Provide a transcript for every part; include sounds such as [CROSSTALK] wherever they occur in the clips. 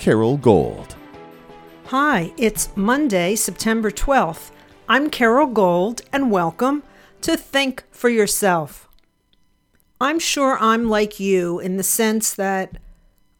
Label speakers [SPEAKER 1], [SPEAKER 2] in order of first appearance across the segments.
[SPEAKER 1] Carole Gold.
[SPEAKER 2] Hi, it's Monday, September 12th. I'm Carole Gold, and welcome to Think for Yourself. I'm sure I'm like you in the sense that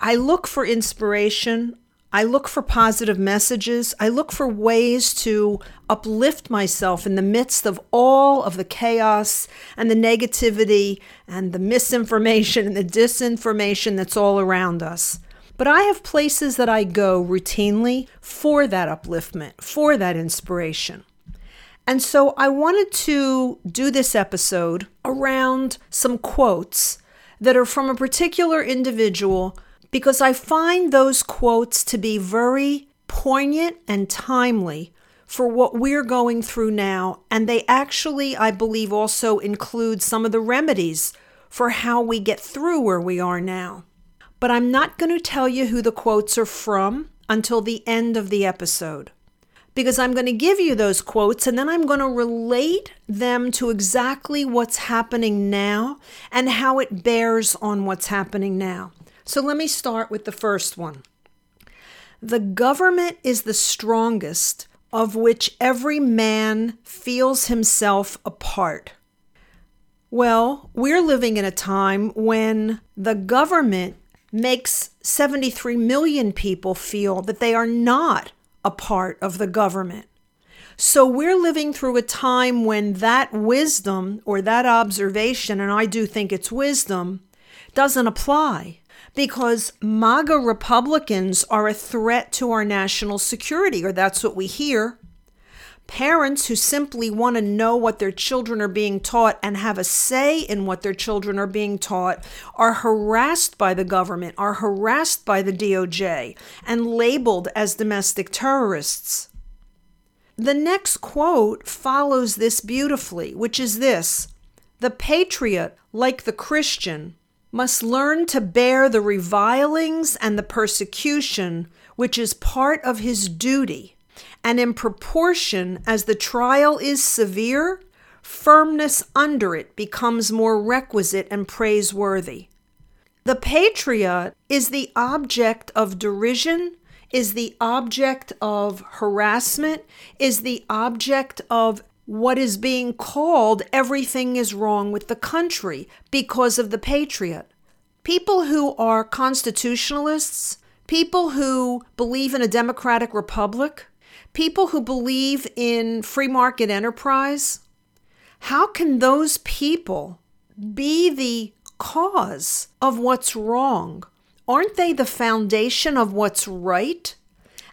[SPEAKER 2] I look for inspiration, I look for positive messages, I look for ways to uplift myself in the midst of all of the chaos and the negativity and the misinformation and the disinformation that's all around us. But I have places that I go routinely for that upliftment, for that inspiration. And so I wanted to do this episode around some quotes that are from a particular individual because I find those quotes to be very poignant and timely for what we're going through now. And they actually, I believe, also include some of the remedies for how we get through where we are now but I'm not going to tell you who the quotes are from until the end of the episode. Because I'm going to give you those quotes and then I'm going to relate them to exactly what's happening now and how it bears on what's happening now. So let me start with the first one. The government is the strongest of which every man feels himself a part. Well, we're living in a time when the government makes 73 million people feel that they are not a part of the government. So we're living through a time when that wisdom or that observation, and I do think it's wisdom, doesn't apply because MAGA Republicans are a threat to our national security, or that's what we hear. Parents who simply want to know what their children are being taught and have a say in what their children are being taught are harassed by the government, are harassed by the DOJ, and labeled as domestic terrorists. The next quote follows this beautifully, which is this The patriot, like the Christian, must learn to bear the revilings and the persecution which is part of his duty and in proportion as the trial is severe, firmness under it becomes more requisite and praiseworthy. The patriot is the object of derision, is the object of harassment, is the object of what is being called everything is wrong with the country because of the patriot. People who are constitutionalists, people who believe in a democratic republic, people who believe in free market enterprise, how can those people be the cause of what's wrong? Aren't they the foundation of what's right?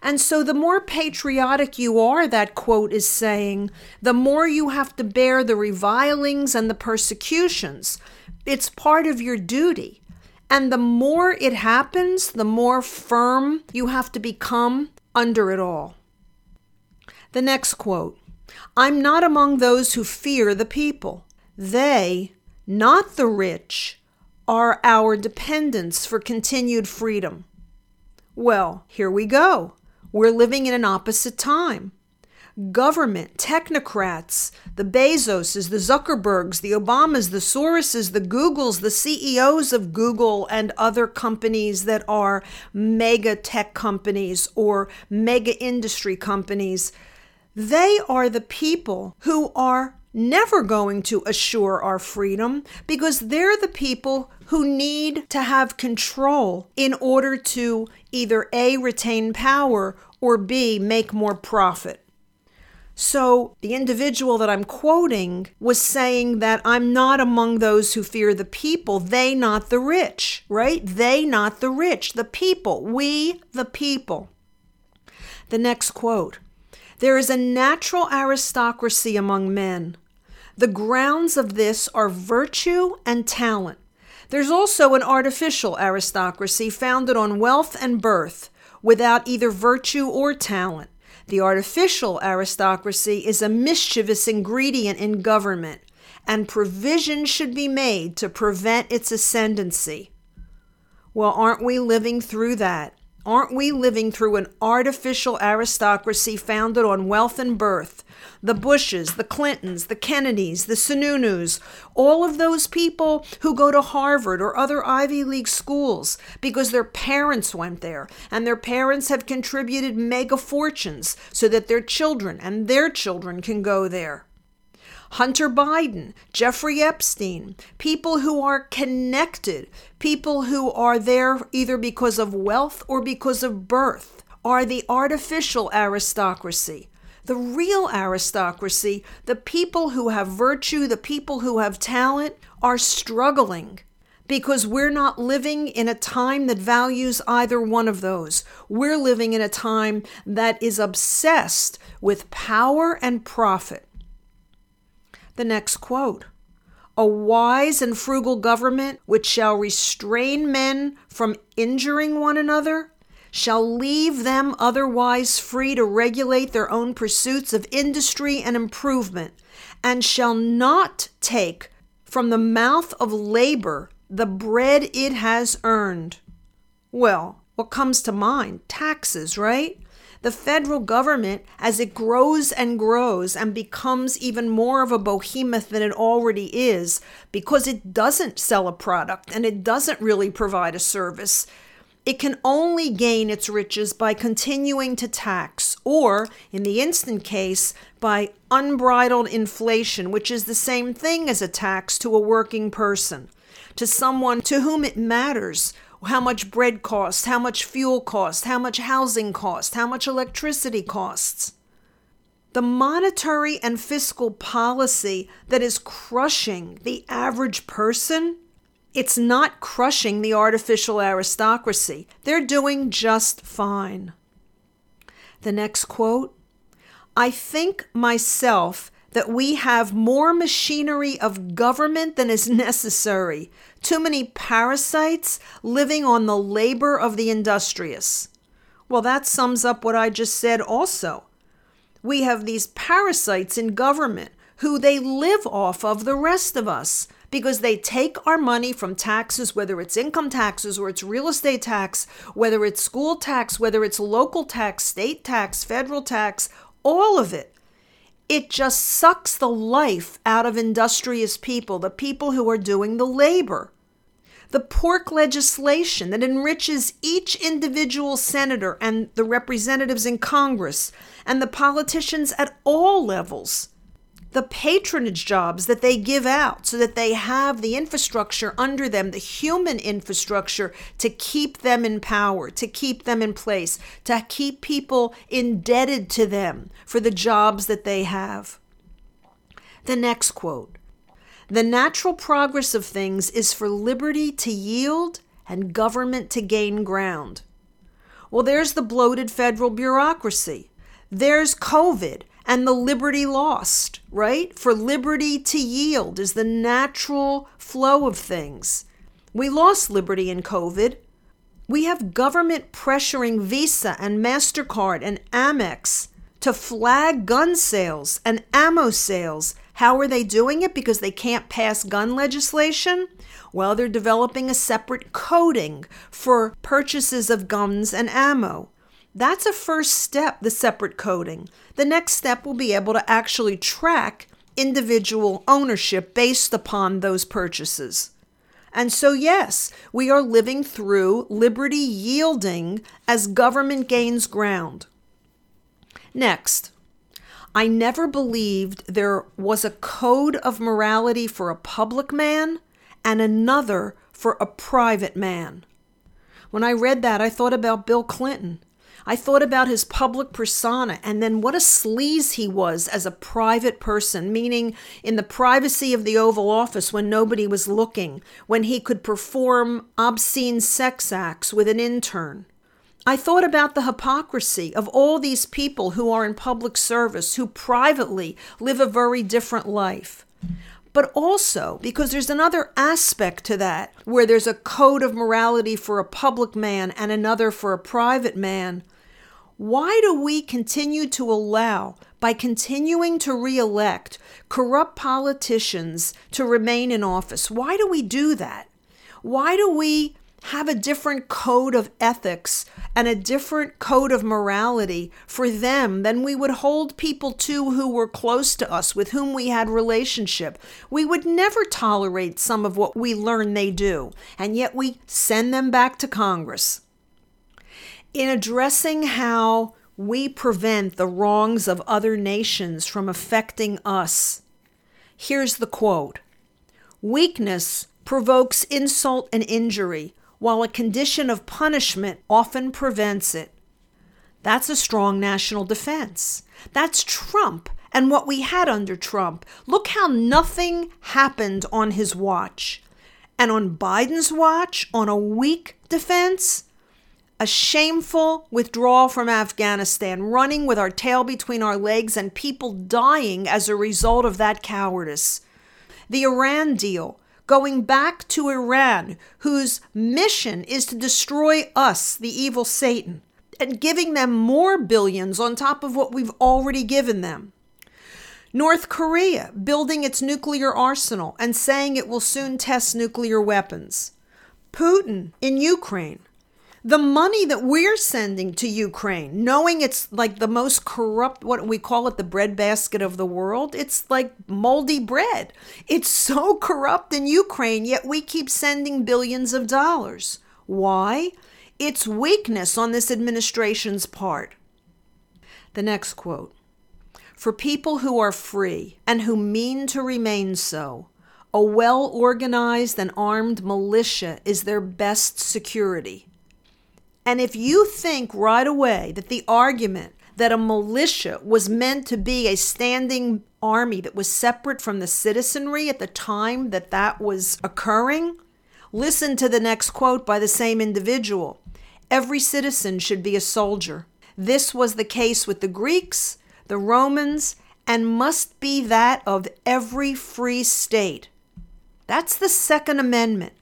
[SPEAKER 2] And so, the more patriotic you are, that quote is saying, the more you have to bear the revilings and the persecutions. It's part of your duty. And the more it happens, the more firm you have to become under it all. The next quote I'm not among those who fear the people. They, not the rich, are our dependents for continued freedom. Well, here we go. We're living in an opposite time. Government, technocrats, the Bezoses, the Zuckerbergs, the Obamas, the Soroses, the Googles, the CEOs of Google and other companies that are mega tech companies or mega industry companies they are the people who are never going to assure our freedom because they're the people who need to have control in order to either A, retain power, or B, make more profit. So, the individual that I'm quoting was saying that I'm not among those who fear the people, they not the rich, right? They not the rich, the people, we the people. The next quote there is a natural aristocracy among men. The grounds of this are virtue and talent. There's also an artificial aristocracy founded on wealth and birth, without either virtue or talent. The artificial aristocracy is a mischievous ingredient in government, and provision should be made to prevent its ascendancy. Well, aren't we living through that? Aren't we living through an artificial aristocracy founded on wealth and birth? The Bushes, the Clintons, the Kennedys, the Sununus, all of those people who go to Harvard or other Ivy League schools because their parents went there and their parents have contributed mega fortunes so that their children and their children can go there. Hunter Biden, Jeffrey Epstein, people who are connected, people who are there either because of wealth or because of birth, are the artificial aristocracy. The real aristocracy, the people who have virtue, the people who have talent, are struggling because we're not living in a time that values either one of those. We're living in a time that is obsessed with power and profit. The next quote A wise and frugal government which shall restrain men from injuring one another shall leave them otherwise free to regulate their own pursuits of industry and improvement, and shall not take from the mouth of labor the bread it has earned. Well, what comes to mind? Taxes, right? The federal government, as it grows and grows and becomes even more of a behemoth than it already is, because it doesn't sell a product and it doesn't really provide a service, it can only gain its riches by continuing to tax, or, in the instant case, by unbridled inflation, which is the same thing as a tax to a working person, to someone to whom it matters how much bread costs, how much fuel costs, how much housing costs, how much electricity costs. The monetary and fiscal policy that is crushing the average person, it's not crushing the artificial aristocracy. They're doing just fine. The next quote I think myself that we have more machinery of government than is necessary, too many parasites living on the labor of the industrious. Well, that sums up what I just said also. We have these parasites in government who they live off of the rest of us because they take our money from taxes, whether it's income taxes or it's real estate tax, whether it's school tax, whether it's local tax, state tax, federal tax, all of it it just sucks the life out of industrious people, the people who are doing the labor. The pork legislation that enriches each individual senator and the representatives in Congress and the politicians at all levels the patronage jobs that they give out so that they have the infrastructure under them, the human infrastructure to keep them in power, to keep them in place, to keep people indebted to them for the jobs that they have. The next quote The natural progress of things is for liberty to yield and government to gain ground. Well, there's the bloated federal bureaucracy. There's COVID and the liberty lost, right? For liberty to yield is the natural flow of things. We lost liberty in COVID. We have government pressuring Visa and MasterCard and Amex to flag gun sales and ammo sales. How are they doing it? Because they can't pass gun legislation? Well, they're developing a separate coding for purchases of guns and ammo. That's a first step, the separate coding. The next step will be able to actually track individual ownership based upon those purchases. And so, yes, we are living through liberty yielding as government gains ground. Next, I never believed there was a code of morality for a public man and another for a private man. When I read that, I thought about Bill Clinton. I thought about his public persona and then what a sleaze he was as a private person, meaning in the privacy of the Oval Office when nobody was looking, when he could perform obscene sex acts with an intern. I thought about the hypocrisy of all these people who are in public service, who privately live a very different life. but also because there's another aspect to that where there's a code of morality for a public man and another for a private man. Why do we continue to allow, by continuing to re elect, corrupt politicians to remain in office? Why do we do that? Why do we have a different code of ethics and a different code of morality for them than we would hold people to who were close to us, with whom we had relationship. We would never tolerate some of what we learn they do, and yet we send them back to Congress. In addressing how we prevent the wrongs of other nations from affecting us, here's the quote Weakness provokes insult and injury while a condition of punishment often prevents it. That's a strong national defense. That's Trump and what we had under Trump. Look how nothing happened on his watch. And on Biden's watch, on a weak defense, a shameful withdrawal from Afghanistan, running with our tail between our legs, and people dying as a result of that cowardice. The Iran deal, going back to Iran, whose mission is to destroy us, the evil Satan, and giving them more billions on top of what we've already given them. North Korea building its nuclear arsenal and saying it will soon test nuclear weapons. Putin in Ukraine the money that we're sending to Ukraine, knowing it's like the most corrupt, what we call it, the breadbasket of the world, it's like moldy bread. It's so corrupt in Ukraine, yet we keep sending billions of dollars. Why? It's weakness on this administration's part. The next quote For people who are free and who mean to remain so, a well organized and armed militia is their best security. And if you think right away that the argument that a militia was meant to be a standing army that was separate from the citizenry at the time that that was occurring, listen to the next quote by the same individual. Every citizen should be a soldier. This was the case with the Greeks, the Romans, and must be that of every free state. That's the Second Amendment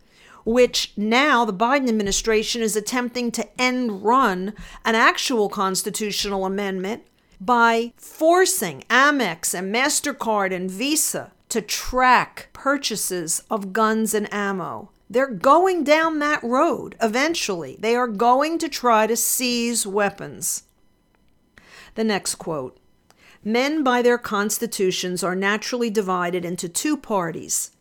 [SPEAKER 2] which now the Biden administration is attempting to end run an actual constitutional amendment by forcing Amex and MasterCard and Visa to track purchases of guns and ammo. They're going down that road eventually. They are going to try to seize weapons. The next quote Men, by their constitutions, are naturally divided into two parties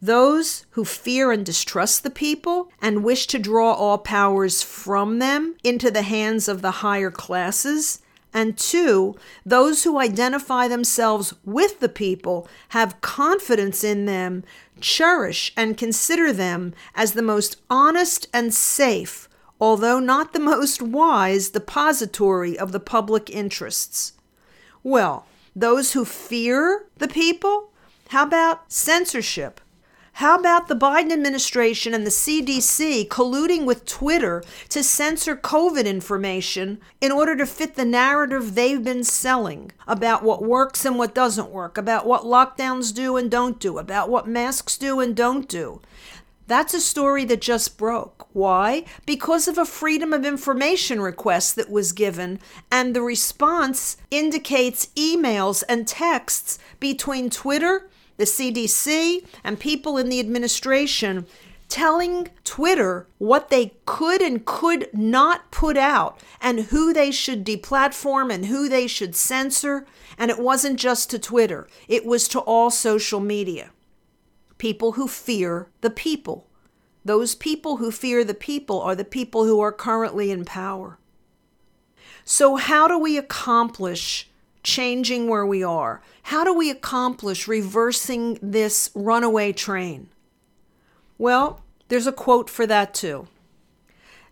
[SPEAKER 2] those who fear and distrust the people and wish to draw all powers from them into the hands of the higher classes. And two, those who identify themselves with the people, have confidence in them, cherish and consider them as the most honest and safe, although not the [LAUGHS] most wise, depository of the public interests. Well, those who fear the people? How about censorship? How about the Biden administration and the CDC colluding with Twitter to censor COVID information in order to fit the narrative they've been selling about what works and what doesn't work, about what lockdowns do and don't do, about what masks do and don't do? That's a story that just broke. Why? Because of a freedom of information request that was given, and the response indicates emails and texts between Twitter the CDC, and people in the administration telling Twitter what they could and could not put out and who they should deplatform and who they should censor. And it wasn't just to Twitter, it was to all social media. People who fear the people. Those people who fear the people are the people who are currently in power. So, how do we accomplish changing where we are? How do we accomplish reversing this runaway train? Well, there's a quote for that too.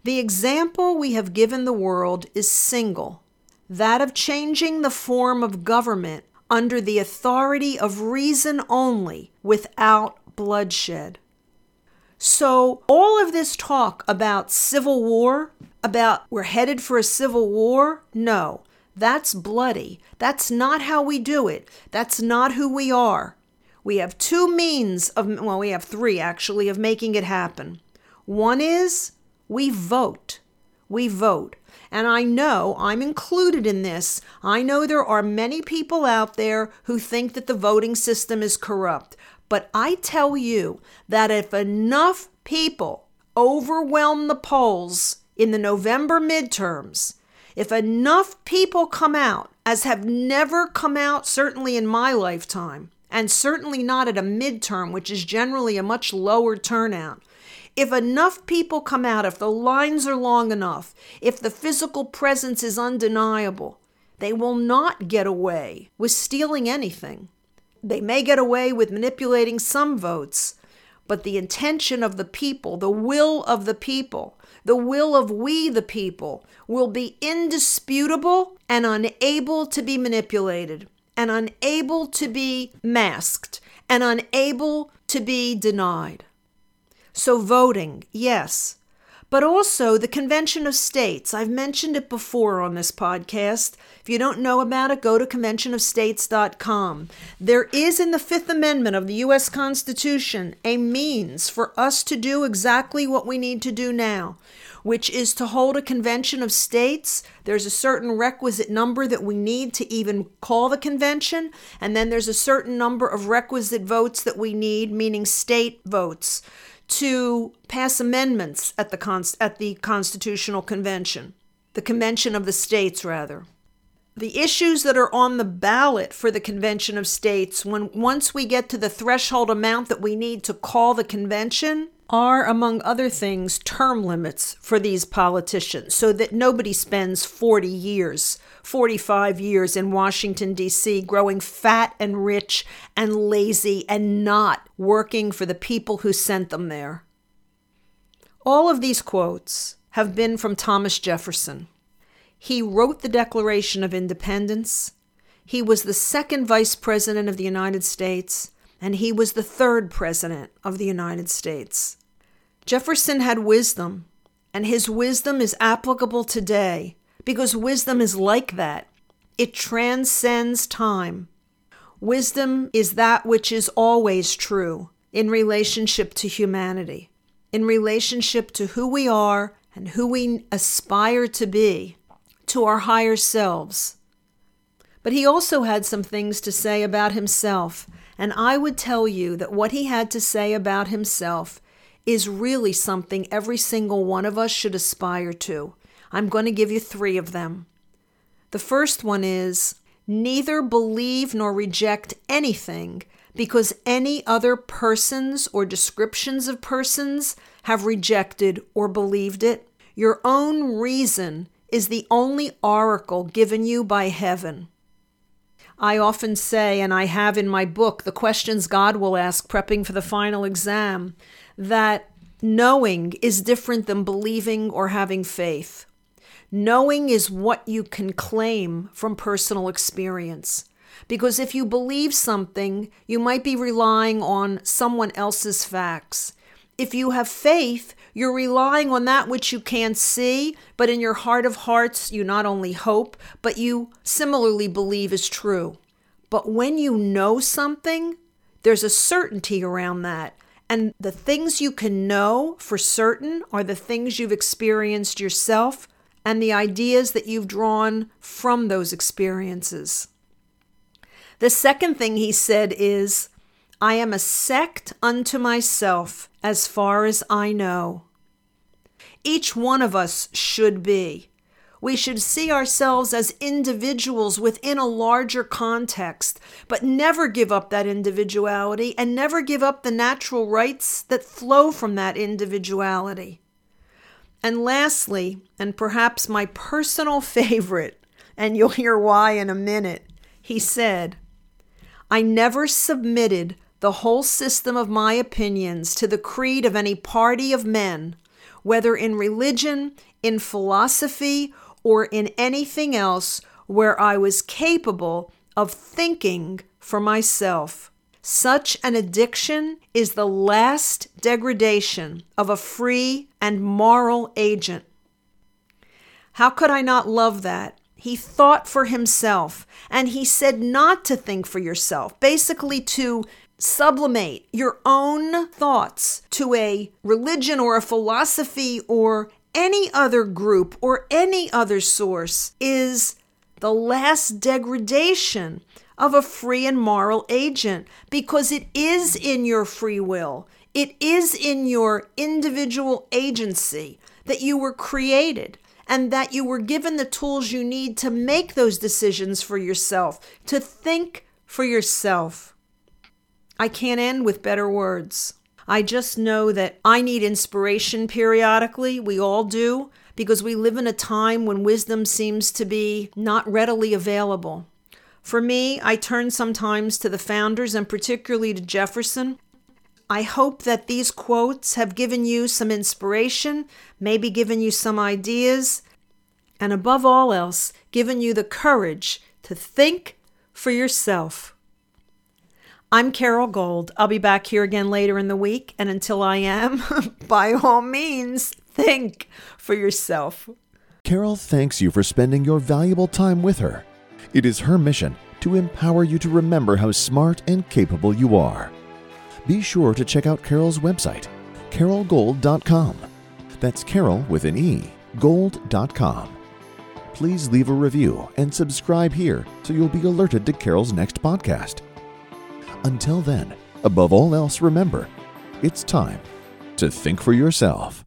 [SPEAKER 2] The example we have given the world is single that of changing the form of government under the authority of reason only without bloodshed. So, all of this talk about civil war, about we're headed for a civil war, no. That's bloody. That's not how we do it. That's not who we are. We have two means of, well, we have three actually, of making it happen. One is we vote. We vote. And I know I'm included in this. I know there are many people out there who think that the voting system is corrupt. But I tell you that if enough people overwhelm the polls in the November midterms, if enough people come out, as have never come out, certainly in my lifetime, and certainly not at a midterm, which is generally a much lower turnout, if enough people come out, if the lines are long enough, if the physical presence is undeniable, they will not get away with stealing anything. They may get away with manipulating some votes, but the intention of the people, the will of the people, the will of we the people will be indisputable and unable to be manipulated, and unable to be masked, and unable to be denied. So, voting, yes, but also the Convention of States. I've mentioned it before on this podcast. If you don't know about it, go to conventionofstates.com. There is in the Fifth Amendment of the U.S. Constitution a means for us to do exactly what we need to do now, which is to hold a convention of states. There's a certain requisite number that we need to even call the convention, and then there's a certain number of requisite votes that we need, meaning state votes to pass amendments at the, at the Constitutional Convention, the Convention of the States, rather. The issues that are on the ballot for the Convention of States, when once we get to the threshold amount that we need to call the convention, are, among other things, term limits for these politicians so that nobody spends 40 years, 45 years in Washington, D.C., growing fat and rich and lazy and not working for the people who sent them there. All of these quotes have been from Thomas Jefferson. He wrote the Declaration of Independence. He was the second Vice President of the United States and he was the third president of the United States. Jefferson had wisdom, and his wisdom is applicable today because wisdom is like that. It transcends time. Wisdom is that which is always true in relationship to humanity, in relationship to who we are and who we aspire to be, to our higher selves. But he also had some things to say about himself and I would tell you that what he had to say about himself is really something every single one of us should aspire to. I'm going to give you three of them. The first one is neither believe nor reject anything because any other persons or descriptions of persons have rejected or believed it. Your own reason is the only oracle given you by heaven. I often say, and I have in my book, The Questions God Will Ask Prepping for the Final Exam, that knowing is different than believing or having faith. Knowing is what you can claim from personal experience. Because if you believe something, you might be relying on someone else's facts. If you have faith, you're relying on that which you can't see, but in your heart of hearts, you not only hope, but you similarly believe is true. But when you know something, there's a certainty around that. And the things you can know for certain are the things you've experienced yourself and the ideas that you've drawn from those experiences. The second thing he said is, I am a sect unto myself as far as I know. Each one of us should be. We should see ourselves as individuals within a larger context, but never give up that individuality and never give up the natural rights that flow from that individuality. And lastly, and perhaps my personal [LAUGHS] favorite, and you'll hear why in a minute, he said, I never submitted the whole system of my opinions to the creed of any party of men, whether in religion, in philosophy, or in anything else where I was capable of thinking for myself. Such an addiction is the last degradation of a free and moral agent. How could I not love that? He thought for himself, and he said not to think for yourself, basically to sublimate your own thoughts to a religion or a philosophy or any other group or any other source is the last degradation of a free and moral agent because it is in your free will. It is in your individual agency that you were created and that you were given the tools you need to make those decisions for yourself, to think for yourself. I can't end with better words. I just know that I need inspiration periodically. We all do, because we live in a time when wisdom seems to be not readily available. For me, I turn sometimes to the founders and particularly to Jefferson. I hope that these quotes have given you some inspiration, maybe given you some ideas, and above all else, given you the courage to think for yourself. I'm Carole Gold. I'll be back here again later in the week, and until I am, [LAUGHS] by all means, think for yourself.
[SPEAKER 1] Carole thanks you for spending your valuable time with her. It is her mission to empower you to remember how smart and capable you are. Be sure to check out Carole's website, carolegold.com. That's Carole with an E, gold.com. Please leave a review and subscribe here so you'll be alerted to Carole's next podcast. Until then, above all else, remember it's time to think for yourself.